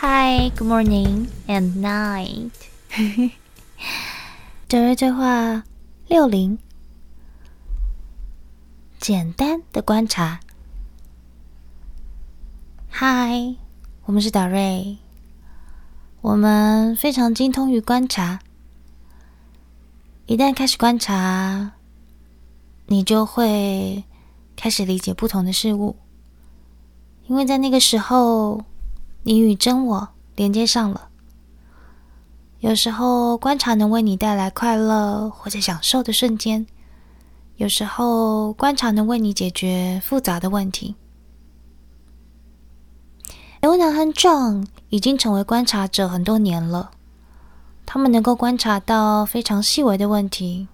Hi, good morning and night。德瑞对话六零，简单的观察。Hi，我们是德瑞，我们非常精通于观察。一旦开始观察，你就会开始理解不同的事物，因为在那个时候，你与真我连接上了。有时候观察能为你带来快乐或者享受的瞬间，有时候观察能为你解决复杂的问题。尤娜和 John 已经成为观察者很多年了。他们能够观察到非常细微的问题。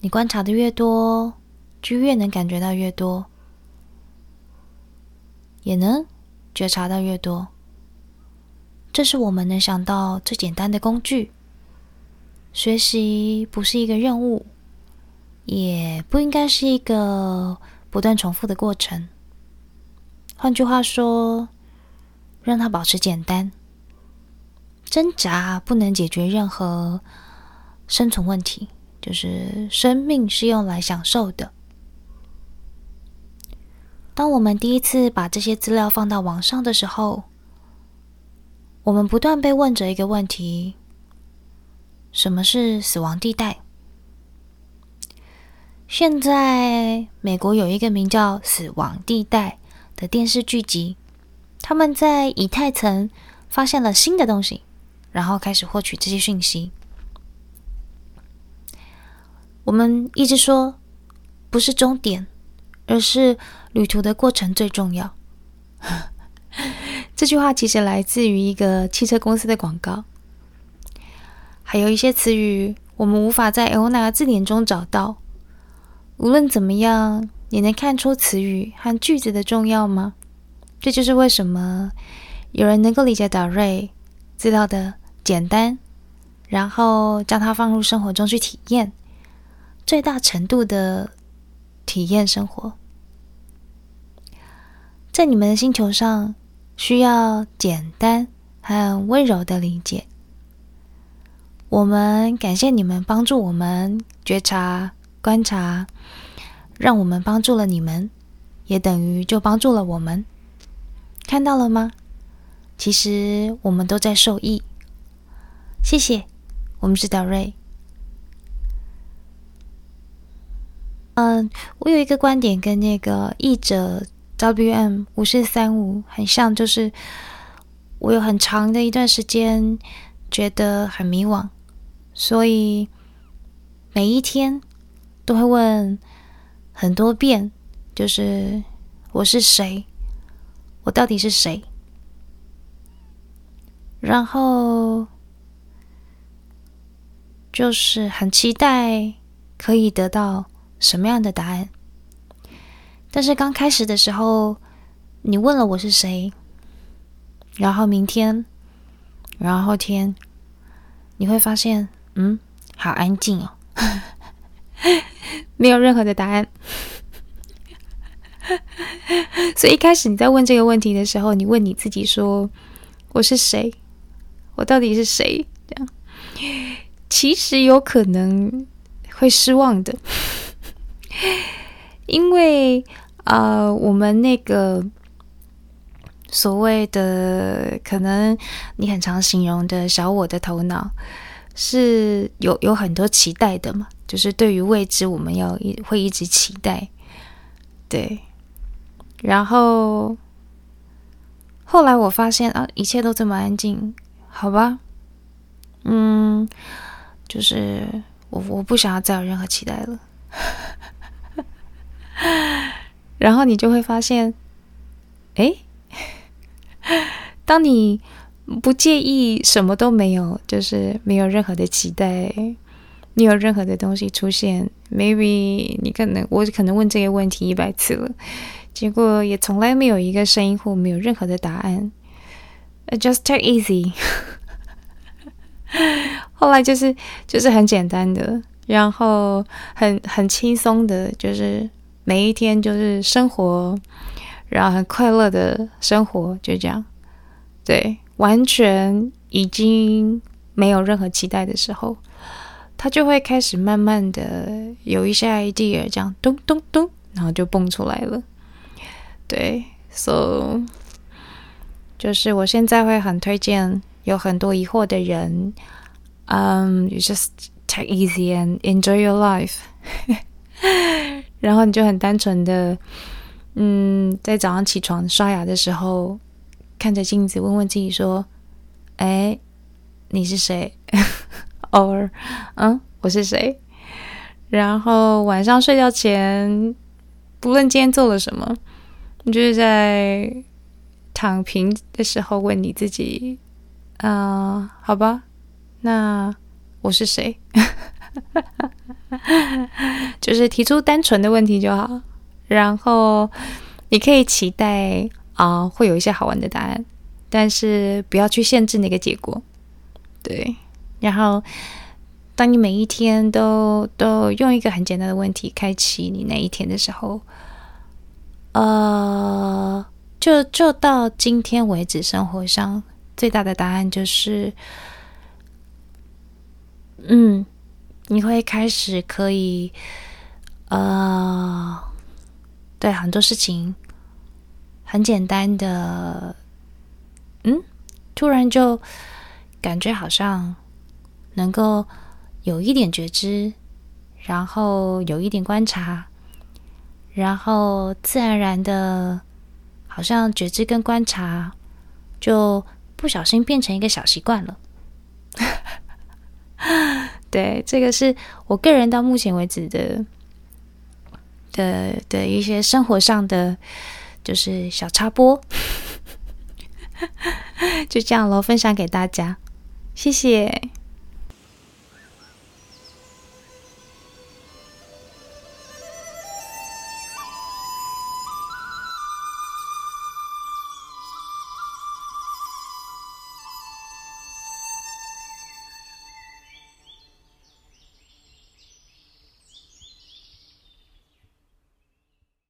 你观察的越多，就越能感觉到越多，也能觉察到越多。这是我们能想到最简单的工具。学习不是一个任务，也不应该是一个不断重复的过程。换句话说，让它保持简单。挣扎不能解决任何生存问题，就是生命是用来享受的。当我们第一次把这些资料放到网上的时候，我们不断被问着一个问题：什么是死亡地带？现在美国有一个名叫《死亡地带》的电视剧集，他们在以太层发现了新的东西。然后开始获取这些讯息。我们一直说，不是终点，而是旅途的过程最重要。这句话其实来自于一个汽车公司的广告。还有一些词语，我们无法在 Leona 字典中找到。无论怎么样，你能看出词语和句子的重要吗？这就是为什么有人能够理解 Darry 资料的。简单，然后将它放入生活中去体验，最大程度的体验生活。在你们的星球上，需要简单和温柔的理解。我们感谢你们帮助我们觉察、观察，让我们帮助了你们，也等于就帮助了我们。看到了吗？其实我们都在受益。谢谢，我们是德瑞。嗯，我有一个观点跟那个译者 WM 五四三五很像，就是我有很长的一段时间觉得很迷惘，所以每一天都会问很多遍，就是我是谁？我到底是谁？然后。就是很期待可以得到什么样的答案，但是刚开始的时候，你问了我是谁，然后明天，然后后天，你会发现，嗯，好安静哦，没有任何的答案。所以一开始你在问这个问题的时候，你问你自己说：“我是谁？我到底是谁？”这样。其实有可能会失望的，因为、呃，我们那个所谓的可能你很常形容的小我的头脑是有有很多期待的嘛，就是对于未知，我们要一会一直期待，对。然后后来我发现啊，一切都这么安静，好吧，嗯。就是我，我不想要再有任何期待了。然后你就会发现，哎，当你不介意什么都没有，就是没有任何的期待，你有任何的东西出现，maybe 你可能我可能问这个问题一百次了，结果也从来没有一个声音或没有任何的答案。Just take easy。后来就是就是很简单的，然后很很轻松的，就是每一天就是生活，然后很快乐的生活，就这样。对，完全已经没有任何期待的时候，他就会开始慢慢的有一些 idea，这样咚咚咚，然后就蹦出来了。对，so 就是我现在会很推荐有很多疑惑的人，嗯、um,，you just take easy and enjoy your life，然后你就很单纯的，嗯，在早上起床刷牙的时候，看着镜子问问自己说，哎，你是谁？or 嗯，我是谁？然后晚上睡觉前，不论今天做了什么，你就是在躺平的时候问你自己，啊、好吧，那我是谁？就是提出单纯的问题就好，然后你可以期待啊、会有一些好玩的答案，但是不要去限制那个结果。对，然后当你每一天都都用一个很简单的问题开启你那一天的时候，呃，就就到今天为止，生活上最大的答案就是，嗯，你会开始可以，呃，对很多事情很简单的，嗯，突然就感觉好像能够有一点觉知，然后有一点观察。然后自然而然的，好像觉知跟观察，就不小心变成一个小习惯了。对，这个是我个人到目前为止的的的一些生活上的，就是小插播。就这样咯，分享给大家，谢谢。